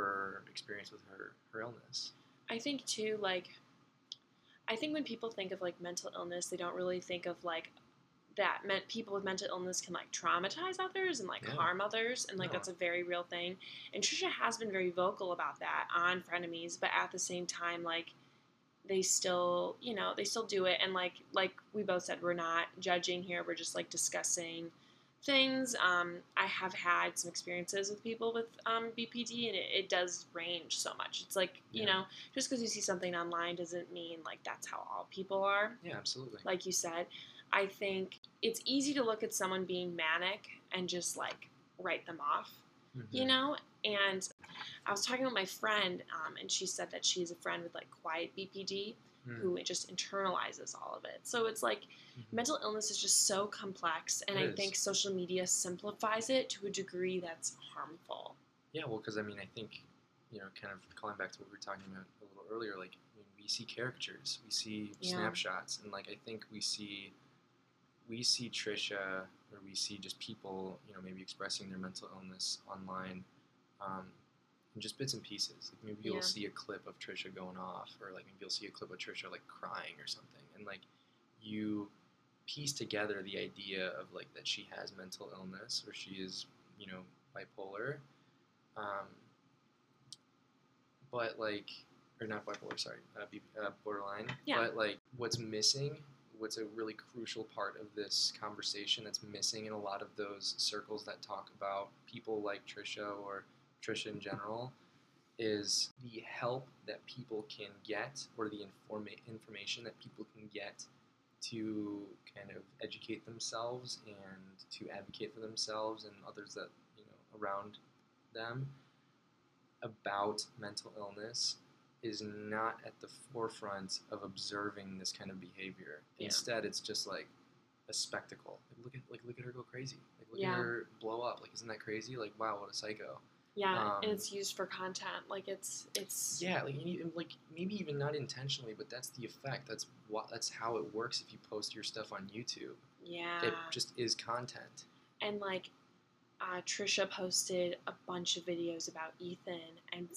her experience with her, her illness I think too, like, I think when people think of like mental illness, they don't really think of like that meant people with mental illness can like traumatize others and like Yeah. harm others, and like No. that's a very real thing. And Trisha has been very vocal about that on Frenemies, but at the same time, like they still, you know, they still do it, and like like we both said, we're not judging here. We're just like discussing things. Um, I have had some experiences with people with um, BPD, and it, it does range so much. It's like you know, just because you see something online doesn't mean like that's how all people are. yeah absolutely Like you said, I think it's easy to look at someone being manic and just like write them off, you Mhm. know? And I was talking with my friend, um, and she said that she's a friend with like quiet BPD Mm. who just internalizes all of it. So it's like Mhm. mental illness is just so complex, and It I is. think social media simplifies it to a degree that's harmful. Yeah, well, because I mean, I think, you know, kind of calling back to what we were talking about a little earlier, like I mean, we see caricatures, we see Yeah. snapshots, and like I think we see, we see Trisha, or we see just people, you know, maybe expressing their mental illness online, um, just bits and pieces. Like maybe you'll Yeah. see a clip of Trisha going off, or like maybe you'll see a clip of Trisha like crying or something, and like you piece together the idea of like that she has mental illness or she is, you know, bipolar um, but like, or not bipolar, sorry, uh, B- uh, borderline. Yeah. But like, what's missing? What's a really crucial part of this conversation that's missing in a lot of those circles that talk about people like Trisha or Trisha in general is the help that people can get or the informa- information that people can get to kind of educate themselves and to advocate for themselves and others that you know around them about mental illness is not at the forefront of observing this kind of behavior. Yeah. Instead, it's just like a spectacle. Like look at like look at her go crazy. Like look Yeah. at her blow up. Like isn't that crazy? Like wow, what a psycho. Yeah, and Um, it's used for content. Like it's it's Yeah, like you like maybe even not intentionally, but that's the effect. That's what that's how it works if you post your stuff on YouTube. yeah. It just is content. and like uh, Trisha posted a bunch of videos about Ethan, and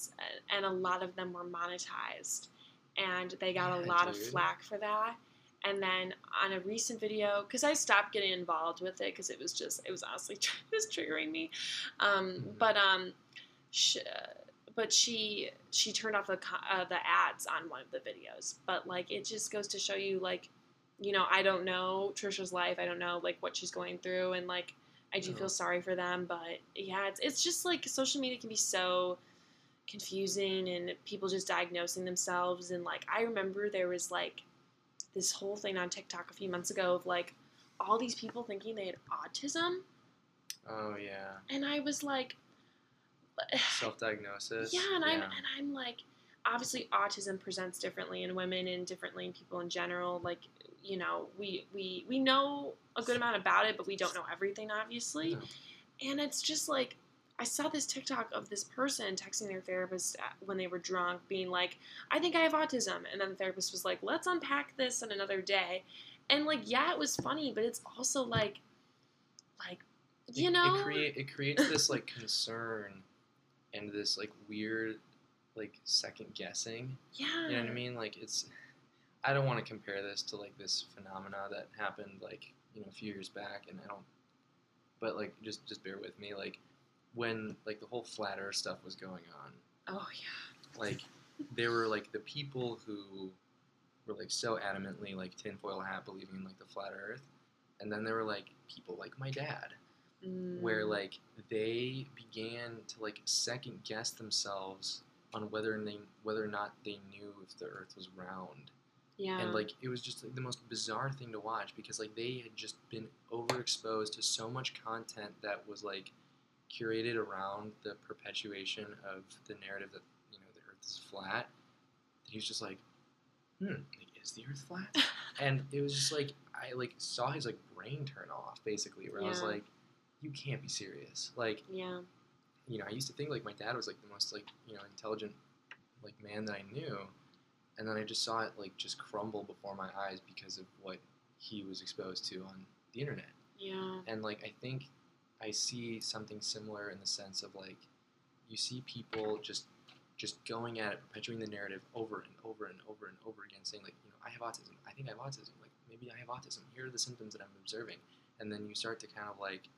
and a lot of them were monetized, and they got a Yeah, lot of flack for that. And then on a recent video, because I stopped getting involved with it because it was just it was honestly it was triggering me. Um, Mhm. But um, sh- but she she turned off the uh, the ads on one of the videos. But like it just goes to show you like, you know, I don't know Trisha's life. I don't know like what she's going through, and like I do feel sorry for them. But yeah, it's it's just like social media can be so confusing and people just diagnosing themselves and like I remember there was like this whole thing on TikTok a few months ago of like all these people thinking they had autism Oh yeah, and I was like self-diagnosis. yeah, and I'm and I'm like, obviously autism presents differently in women and differently in people in general. Like, you know, we we we know a good amount about it, but we don't know everything, obviously. And it's just like I saw this TikTok of this person texting their therapist uh, when they were drunk, being like, "I think I have autism," and then the therapist was like, "Let's unpack this on another day." And like, yeah, it was funny, but it's also like, like, you it, know, it create it creates this like concern and this like weird like second guessing. Yeah, you know what i mean? Like it's i don't want to compare this to like this phenomena that happened like you know a few years back and i don't but like just just bear with me like when like the whole flat earth stuff was going on. Oh yeah, like there were like the people who were like so adamantly like tinfoil hat believing in like the flat earth and then there were like people like my dad where Mm. like they began to like second guess themselves on whether they whether or not they knew if the earth was round. Yeah, and like it was just like the most bizarre thing to watch because like they had just been overexposed to so much content that was like curated around the perpetuation of the narrative that you know the earth is flat. He was just like hmm like, is the earth flat? And it was just like i like saw his like brain turn off basically where i was like you can't be serious. Like yeah, you know, I used to think like my dad was like the most like you know intelligent like man that I knew, and then I just saw it like just crumble before my eyes because of what he was exposed to on the internet. yeah, And like I think I see something similar in the sense of like you see people just just going at it, perpetuating the narrative over and over and over and over again, saying like you know I have autism, I think I have autism, like maybe I have autism. Here are the symptoms that I'm observing, and then you start to kind of like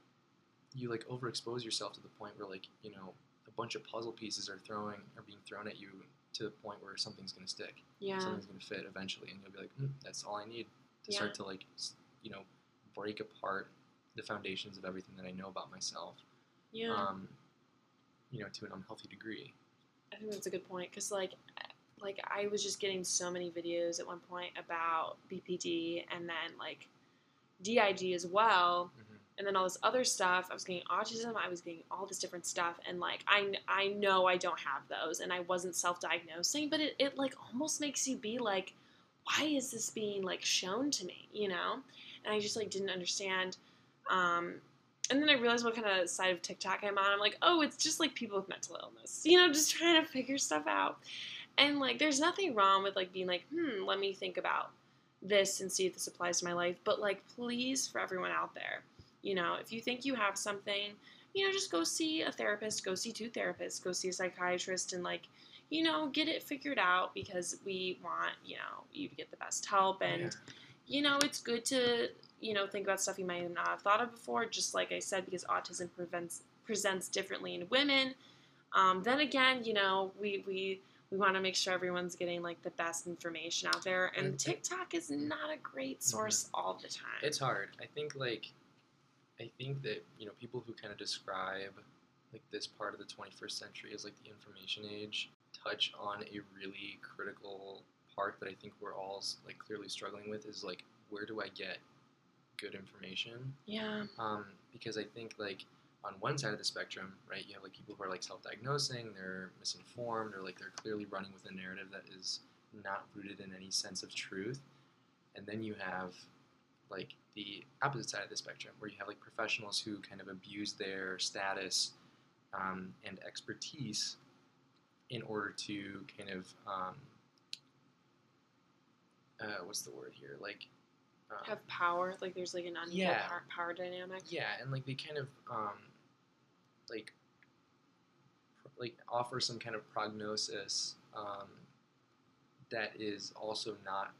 you like overexpose yourself to the point where like you know a bunch of puzzle pieces are throwing are being thrown at you to the point where something's gonna stick, yeah, something's gonna fit eventually, and you'll be like, mm, that's all I need to Yeah. start to like you know break apart the foundations of everything that I know about myself, yeah. um, you know, to an unhealthy degree. I think that's a good point because like, like I was just getting so many videos at one point about BPD, and then like, DID as well, Mhm. And then all this other stuff. I was getting autism. I was getting all this different stuff, and like I I know I don't have those, and I wasn't self-diagnosing, but it, it like almost makes you be like, why is this being like shown to me, you know? And I just like didn't understand. Um, and then I realized what kind of side of TikTok I'm on. I'm like, oh, it's just like people with mental illness, you know, just trying to figure stuff out. And like, there's nothing wrong with like being like, hmm, let me think about this and see if this applies to my life. But like, please, for everyone out there, you know, if you think you have something, you know, just go see a therapist, go see two therapists, go see a psychiatrist, and like, you know, get it figured out because we want, you know, you to get the best help. And, Yeah. you know, it's good to, you know, think about stuff you might not have thought of before, just like I said, because autism prevents, presents differently in women. Um, then again, you know, we, we, we want to make sure everyone's getting like the best information out there, and And- TikTok is not a great source all the time. Mm-hmm. It's hard. I think like I think that you know people who kind of describe like this part of the 21st century as like the information age touch on a really critical part that I think we're all like clearly struggling with is like where do I get good information? yeah, Um, because I think like on one side of the spectrum, right, you have like people who are like self-diagnosing, they're misinformed, or like they're clearly running with a narrative that is not rooted in any sense of truth. And then you have like the opposite side of the spectrum, where you have like professionals who kind of abuse their status um, and expertise in order to kind of um, uh, what's the word here, like um, have power. Like there's like an unequal Yeah. power, power dynamic. yeah, and like they kind of um, like pr- like offer some kind of prognosis um, that is also not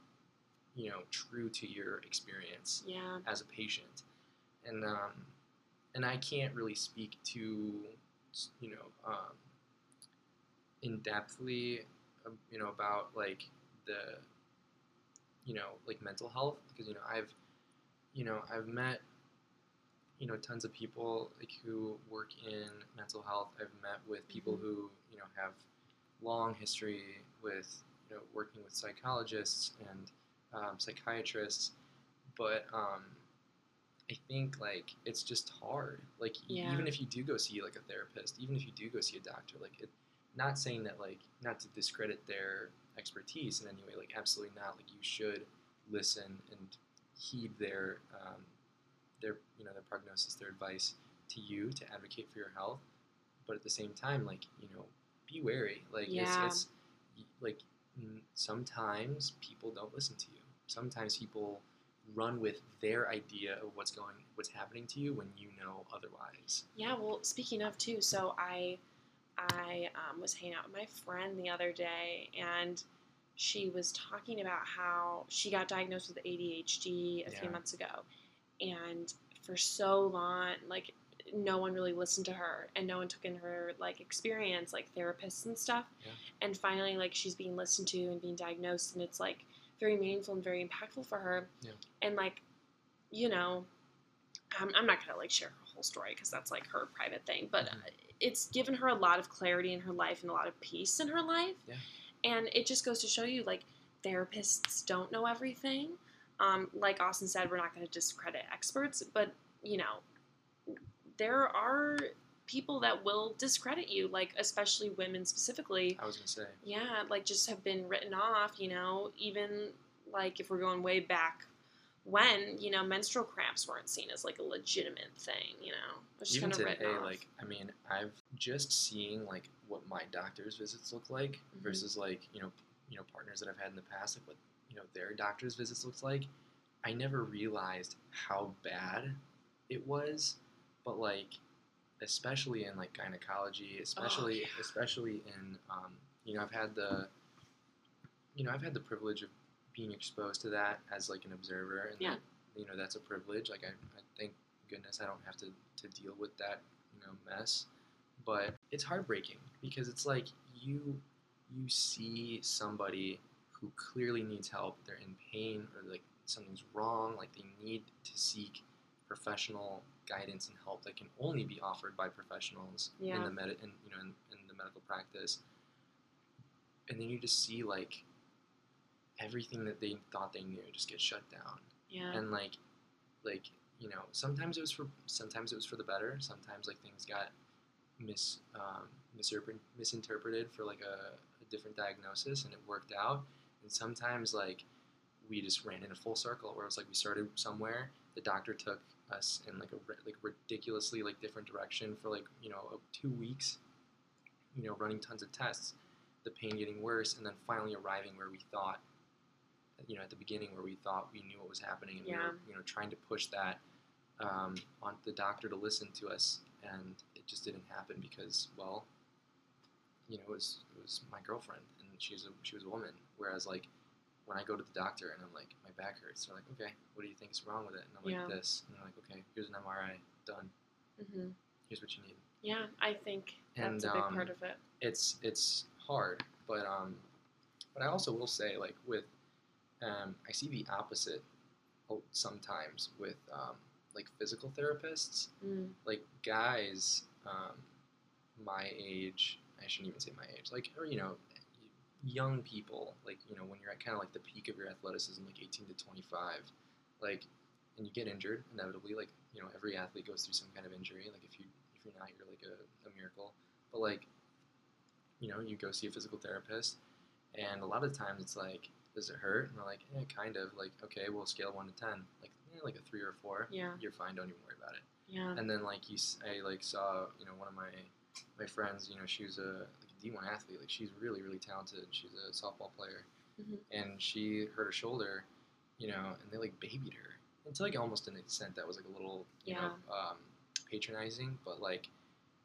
you know true to your experience Yeah, as a patient, and um, and I can't really speak to you know um, in depthly uh, you know about like the you know like mental health because you know I've you know I've met you know tons of people like who work in mental health. I've met with people Mhm. who you know have long history with you know working with psychologists and um, psychiatrists, but um, I think like it's just hard. Like Yeah. even if you do go see like a therapist, even if you do go see a doctor, like it, not saying that like not to discredit their expertise in any way. Like absolutely not. Like you should listen and heed their um, their you know their prognosis, their advice to you to advocate for your health. But at the same time, like you know, be wary. Like Yeah. it's, it's like sometimes people don't listen to you. Sometimes people run with their idea of what's going what's happening to you when you know otherwise. yeah. Well, speaking of too, so I, I um, was hanging out with my friend the other day, and she was talking about how she got diagnosed with ADHD a few months ago, and for so long, like no one really listened to her and no one took in her like experience like therapists and stuff Yeah. and finally like she's being listened to and being diagnosed and it's like very meaningful and very impactful for her Yeah. and like you know I'm, I'm not gonna like share her whole story because that's like her private thing but Mhm. uh, it's given her a lot of clarity in her life and a lot of peace in her life Yeah. and it just goes to show you like therapists don't know everything um, like austin said we're not going to discredit experts but you know there are people that will discredit you like especially women specifically I was gonna say. yeah like just have been written off you know even like if we're going way back when you know menstrual cramps weren't seen as like a legitimate thing you know just even kind of today, like I mean, I've just seeing like what my doctor's visits look like Mhm. versus like you know you know partners that I've had in the past, like what you know their doctor's visits looks like. I never realized how bad it was, but like especially in like gynecology, especially yeah. especially in um, you know I've had the you know I've had the privilege of being exposed to that as like an observer, and Yeah. that, you know that's a privilege. Like I, I thank goodness I don't have to to deal with that you know mess, but it's heartbreaking because it's like you you see somebody who clearly needs help, they're in pain or like something's wrong, like they need to seek professional guidance and help that can only be offered by professionals in the med in, you know in, in the medical practice. And then you just see like everything that they thought they knew just get shut down yeah and like like you know sometimes it was for sometimes it was for the better. Sometimes like things got mis um, misinterpre- misinterpreted for like a, a different diagnosis and it worked out. And sometimes like we just ran in a full circle where it was like we started somewhere, the doctor took us in like a like ridiculously like different direction for like you know two weeks, you know running tons of tests, the pain getting worse, and then finally arriving where we thought, you know at the beginning where we thought we knew what was happening and we Yeah. were you know trying to push that um, on the doctor to listen to us, and it just didn't happen because well, you know it was it was my girlfriend and she's a she was a woman, whereas like when I go to the doctor and I'm like, my back hurts, they're like, okay, what do you think is wrong with it? And I'm like, this. And they're like, okay, here's an MRI, done. hmm Here's what you need. Yeah, I think that's a big um, part of it. It's it's hard, but um, but I also will say like with um, I see the opposite sometimes with um, like physical therapists, Mm. like guys um, my age. I shouldn't even say my age, like or you know young people, like you know when you're at kind of like the peak of your athleticism, like 18 to 25, like and you get injured inevitably. Like you know every athlete goes through some kind of injury. Like if you if you're not, you're like a, a miracle. But like you know you go see a physical therapist, and a lot of times it's like, does it hurt? And they're like, eh, kind of. Like okay, we'll scale one to ten, like eh, like a three or four. Yeah, You're fine. Don't even worry about it yeah, and then like you, I like saw you know one of my my friends. You know, she was a D1 athlete. Like she's really really talented. She's a softball player, Mhm. and she hurt her shoulder. You know, and they like babied her into like almost an extent that was like a little you know um, patronizing, but like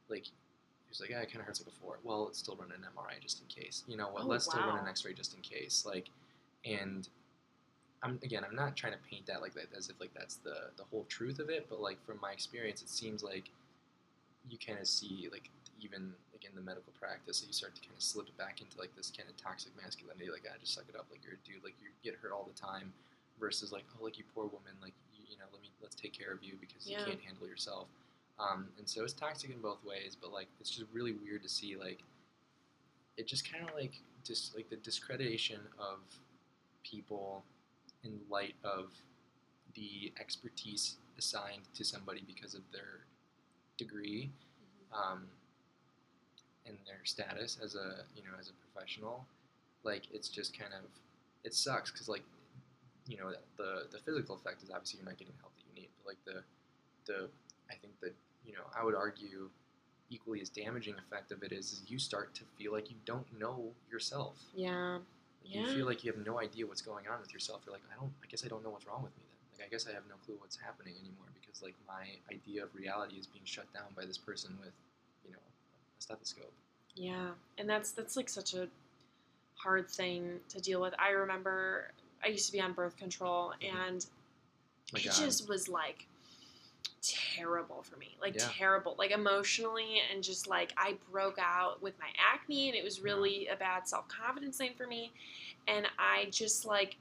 like. He was like, yeah, it kind of hurts like a four. Well, let's still run an MRI just in case. You know what? Oh, let's still run an. X-ray just in case. Like, and I'm again, I'm not trying to paint that like that as if like that's the the whole truth of it, but like from my experience, it seems like you kind of see like even in the medical practice, that you start to kind of slip back into like this kind of toxic masculinity, like I just suck it up, like you're a dude, like you get hurt all the time, versus like oh like you poor woman, like you, you know let me let's take care of you because Yeah. you can't handle yourself. Um, and so it's toxic in both ways, but like it's just really weird to see like it just kind of like just like the discreditation of people in light of the expertise assigned to somebody because of their degree Mhm. um, and their status as a you know as a professional like it's just kind of it sucks because like you know the the physical effect is obviously you're not getting the help that you need but like the the i think that you know i would argue equally as damaging effect of it is, is you start to feel like you don't know yourself yeah, like, Yeah. You feel like you have no idea what's going on with yourself. You're like, I don't. I guess I don't know what's wrong with me then. Like, I guess I have no clue what's happening anymore because like my idea of reality is being shut down by this person with, a stethoscope. yeah, and that's that's like such a hard thing to deal with. I remember I used to be on birth control, Mhm. and My it God. just was like terrible for me like Yeah. terrible like emotionally and just like i broke out with my acne and it was really a bad self-confidence thing for me and i just like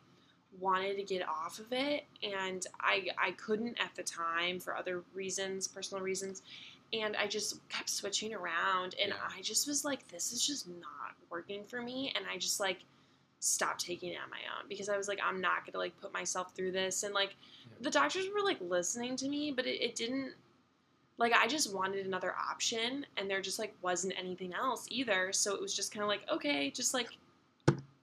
wanted to get off of it and i i couldn't at the time for other reasons personal reasons and i just kept switching around and Yeah. i just was like this is just not working for me and i just like stopped taking it on my own because i was like i'm not gonna like put myself through this and like Yeah. the doctors were like listening to me, but it, it didn't. Like I just wanted another option, and there just like wasn't anything else either. So it was just kind of like, okay, just like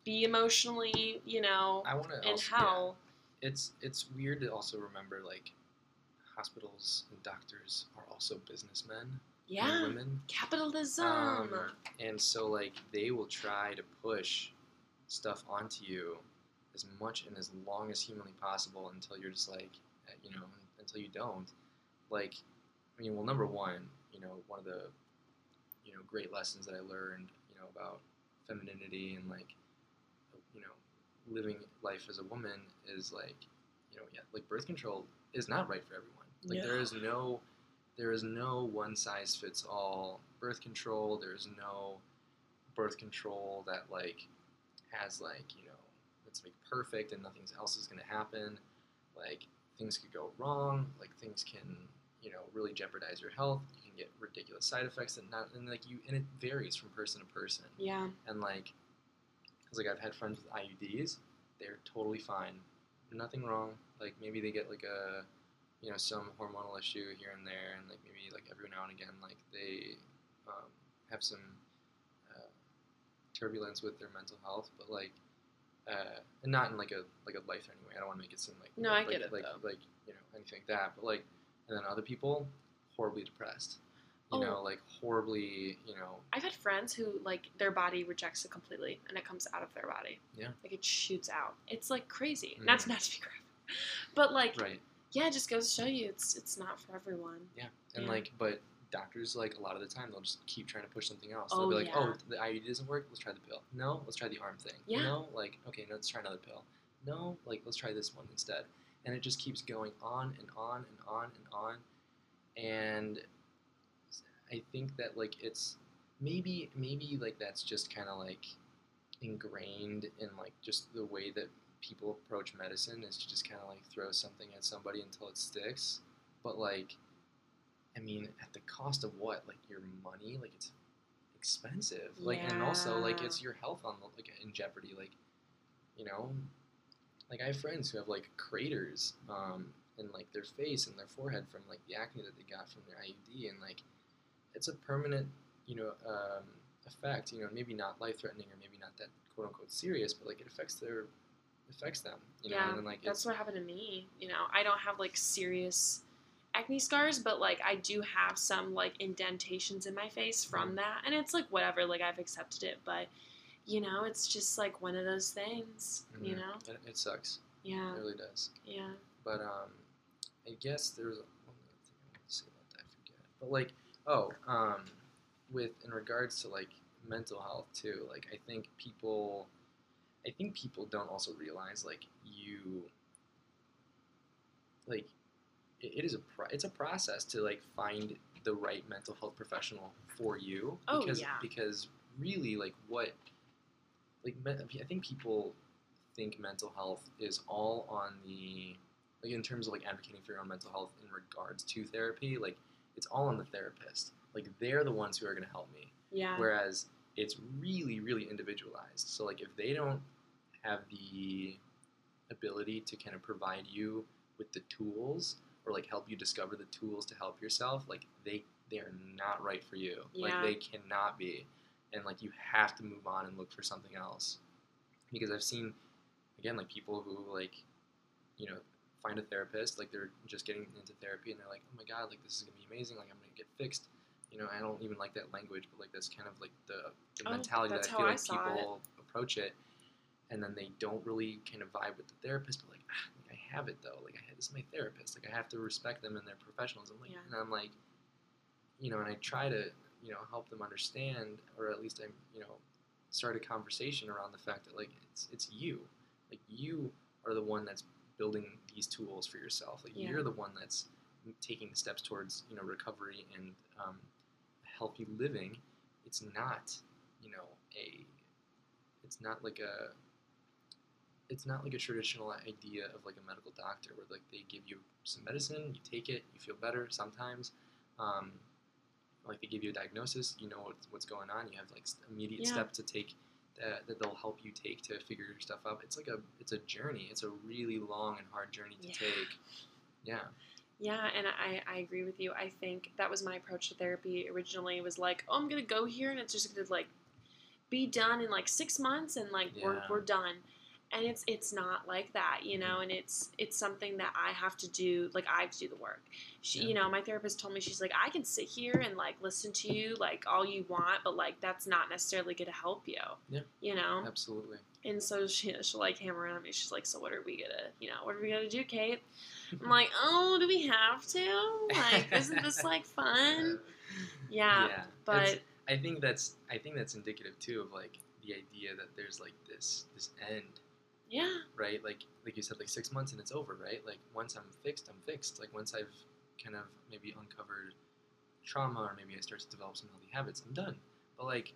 be emotionally, you know, I want to. in hell. It's it's weird to also remember like hospitals and doctors are also businessmen and Yeah, women. capitalism. Um, and so like they will try to push stuff onto you as much and as long as humanly possible until you're just like uh, you know until you don't like i mean well number one you know one of the you know great lessons that i learned you know about femininity and like you know living life as a woman is like you know yeah like birth control is not right for everyone like there No. no there is no one size fits all birth control. There's no birth control that like has like you know it's like perfect and nothing else is going to happen. Like things could go wrong. Like things can you know really jeopardize your health. You can get ridiculous side effects and not and like you and it varies from person to person. Yeah, and like because like i've had friends with iuds they're totally fine. Nothing wrong. Like maybe they get like a you know some hormonal issue here and there, and like maybe like every now and again like they um, have some uh, turbulence with their mental health, but like. Uh, and not in like a like a life threatening way. I don't want to make it seem like No, I like, get it, like though. like you know anything like that. But like, and then other people horribly depressed. You Oh. know, like horribly. You know, I've had friends who like their body rejects it completely and it comes out of their body. Yeah. Like it shoots out. It's like crazy. Not to not to be graphic. But like right? Yeah, it just goes to show you it's it's not for everyone. Yeah, and Yeah. like, but doctors like a lot of the time they'll just keep trying to push something else. Oh, they'll be like, oh, yeah. oh, the IUD doesn't work. Let's try the pill. No, let's try the arm thing. Yeah. No, like okay, no, let's try another pill. No, like let's try this one instead. And it just keeps going on and on and on and on. And I think that like it's maybe maybe like that's just kind of like ingrained in like just the way that people approach medicine is to just kind of like throw something at somebody until it sticks. But like, I mean, at the cost of what? Like your money? Like it's expensive. Like and also like it's your health on like in jeopardy. Like, you know, like I have friends who have like craters um, in like their face and their forehead from like the acne that they got from their IUD, and like it's a permanent, you know, um, effect. You know, maybe not life threatening or maybe not that quote unquote serious, but like it affects their affects them. You know, yeah, and then like that's what happened to me. You know, I don't have like serious acne scars, but like I do have some like indentations in my face from Mhm. that, and it's like whatever. Like I've accepted it, but you know, it's just like one of those things. You Mhm. know, it, it sucks. yeah, It really does. yeah. But um, I guess there's one other thing I want to say about that. I forget. But like, oh, um, with in regards to like mental health too, like I think people, I think people don't also realize like you, like, it, it is a pro- it's a process to like find the right mental health professional for you. Oh, because, yeah. Because really, like what, like I think people think mental health is all on the like in terms of like advocating for your own mental health in regards to therapy like it's all on the therapist like they're the ones who are going to help me Yeah. whereas it's really really individualized so like if they don't have the ability to kind of provide you with the tools or like help you discover the tools to help yourself like they they are not right for you. Yeah. like they cannot be. And like you have to move on and look for something else. Because i've seen again like people who like you know find a therapist like they're just getting into therapy and they're like oh my god like this is gonna be amazing. Like i'm gonna get fixed. You know i don't even like that language but like that's kind of like the, the Oh, mentality that i feel I like saw it. people approach it and then they don't really kind of vibe with the therapist but like, ah, like i have it though. Like i this is my therapist. Like i have to respect them and their professionalism like Yeah. and i'm like you know and i try to you know help them understand or at least I'm you know start a conversation around the fact that like it's it's you. Like you are the one that's building these tools for yourself. Like Yeah. you're the one that's taking steps towards you know recovery and um, healthy living. It's not you know a it's not like a it's not like a traditional idea of like a medical doctor where like they give you some medicine you take it you feel better sometimes um, like they give you a diagnosis you know what's, what's going on you have like immediate Yeah. steps to take that, that they'll help you take to figure your stuff out it's like a it's a journey it's a really long and hard journey to Yeah. take yeah Yeah, and I, I agree with you. I think that was my approach to therapy originally was like, oh, I'm gonna go here and it's just gonna like be done in like six months and like we're, we're done. And it's it's not like that, you mm-hmm. know, and it's it's something that I have to do like I have to do the work. She Yeah. you know, my therapist told me she's like, I can sit here and like listen to you like all you want, but like that's not necessarily gonna help you. Yeah. You know? absolutely And so she she'll like hammer on me. She's like, "So what are we gonna, you know, what are we gonna do, Kate?" I'm like, "Oh, do we have to? Like, isn't this like fun?" Yeah, yeah but It's- I think that's I think that's indicative too of like the idea that there's like this this end, yeah, right? Like like you said, like six months and it's over, right? Like once I'm fixed, I'm fixed. Like once I've kind of maybe uncovered trauma or maybe I start to develop some healthy habits, I'm done. But like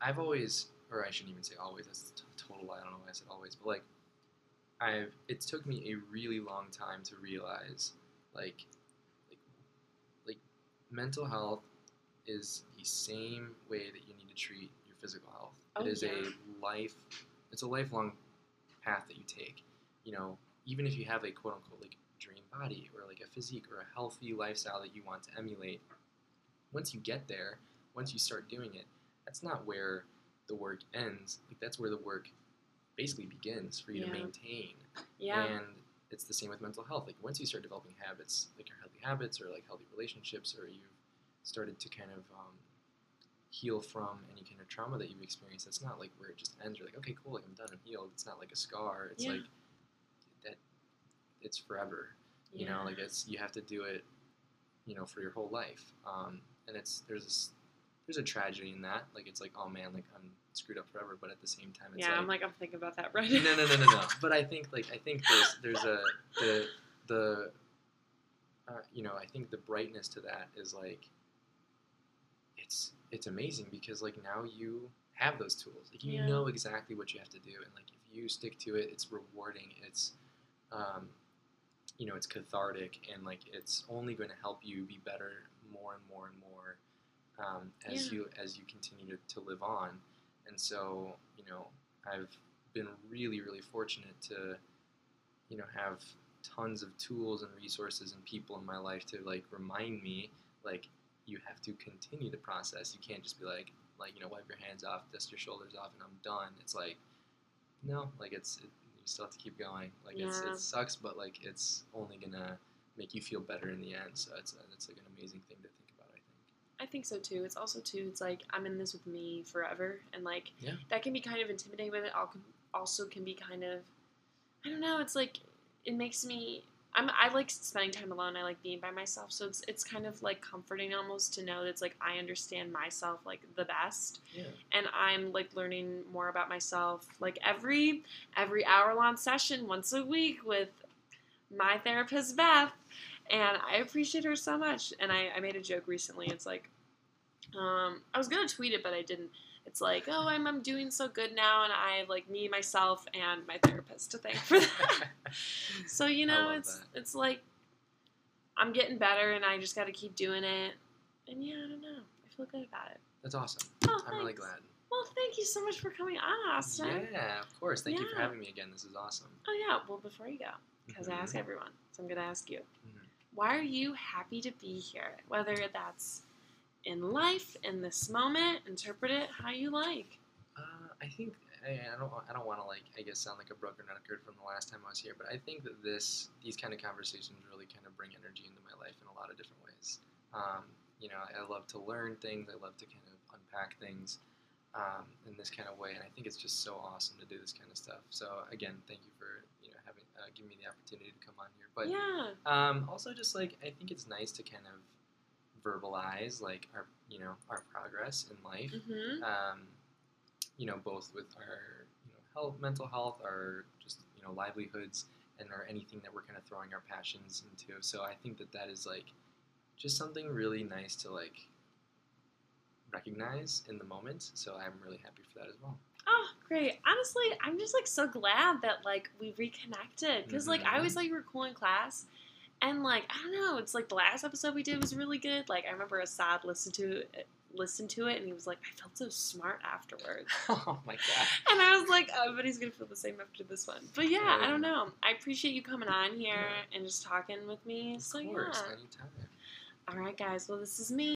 I've always, or I shouldn't even say always. That's a t- total lie. I don't know why I said always, but like I've it took me a really long time to realize like like like mental health is the same way that you need to treat your physical health. Oh, it is yeah. a life it's a lifelong path that you take. You know, even if you have a quote unquote like dream body or like a physique or a healthy lifestyle that you want to emulate. Once you get there, once you start doing it, that's not where the work ends. Like that's where the work basically begins for you to maintain. Yeah. And it's the same with mental health. Like once you start developing habits, like your healthy habits or like healthy relationships, or you've started to kind of um, heal from any kind of trauma that you've experienced, that's not like where it just ends. You're like, okay, cool, like I'm done, I'm healed. It's not like a scar. It's Yeah. like that. It's forever. You know, like it's you have to do it, you know, for your whole life. Um, and it's there's this, there's a tragedy in that. Like it's like, oh man, like I'm screwed up forever. But at the same time, it's yeah, like, I'm like I'm thinking about that right no, no, no, no, no. But I think like I think there's there's a the the uh, you know I think the brightness to that is like it's it's amazing because like now you have those tools. Like you Yeah. know exactly what you have to do, and like if you stick to it, it's rewarding. It's um, you know it's cathartic, and like it's only going to help you be better more and more and more um, as Yeah. you as you continue to, to live on. And so, you know, I've been really, really fortunate to, you know, have tons of tools and resources and people in my life to like remind me, like, you have to continue the process. You can't just be like, like, you know, wipe your hands off, dust your shoulders off, and I'm done. It's like, no, like it's it, you still have to keep going. Like it's it sucks, but like it's only gonna make you feel better in the end. So it's it's like an amazing thing to think about. I think. I think so too. It's also too. It's like I'm in this with me forever, and like Yeah. that can be kind of intimidating. But it also can be kind of, I don't know. It's like it makes me. I'm. I like spending time alone. I like being by myself. So it's it's kind of like comforting almost to know that it's like I understand myself like the best, Yeah. and I'm like learning more about myself like every every hour long session once a week with my therapist Beth and I appreciate her so much and I, I made a joke recently it's like um, I was gonna tweet it but I didn't it's like oh I'm, I'm doing so good now and I have like me myself and my therapist to thank for that so you know it's that. it's like I'm getting better and I just got to keep doing it and yeah I don't know I feel good about it That's awesome. oh, I'm really glad. Well, thank you so much for coming on, Austin. Yeah, of course. Thank you for having me again. This is awesome. Oh yeah. Well, before you go, because I Mhm. ask everyone, so I'm gonna ask you, Mhm. why are you happy to be here? Whether that's in life, in this moment, interpret it how you like. Uh, I think I, I don't. I don't want to like. I guess sound like a broken record from the last time I was here, but I think that this, these kind of conversations really kind of bring energy into my life in a lot of different ways. Um, you know, I love to learn things. I love to kind of unpack things um, in this kind of way, and I think it's just so awesome to do this kind of stuff. So again, thank you for you know having uh, giving me the opportunity to come on here. But yeah. Um, also, just like I think it's nice to kind of verbalize like our you know our progress in life. Mm-hmm. Um, you know, both with our you know health, mental health, our just you know livelihoods, and or anything that we're kind of throwing our passions into. So I think that that is like just something really nice to like recognize in the moment. So I'm really happy for that as well. Oh, great. Honestly, I'm just like so glad that like we reconnected because like I always Mhm. thought you were cool in class. And like I don't know, it's like the last episode we did was really good. Like I remember Assad listened to it, listened to it, and he was like, "I felt so smart afterwards." oh my god. And I was like, oh, but he's gonna feel the same after this one. But yeah, I don't know. I appreciate you coming on here Yeah. and just talking with me. Of so course, yeah. anytime. All right, guys. Well, this is me.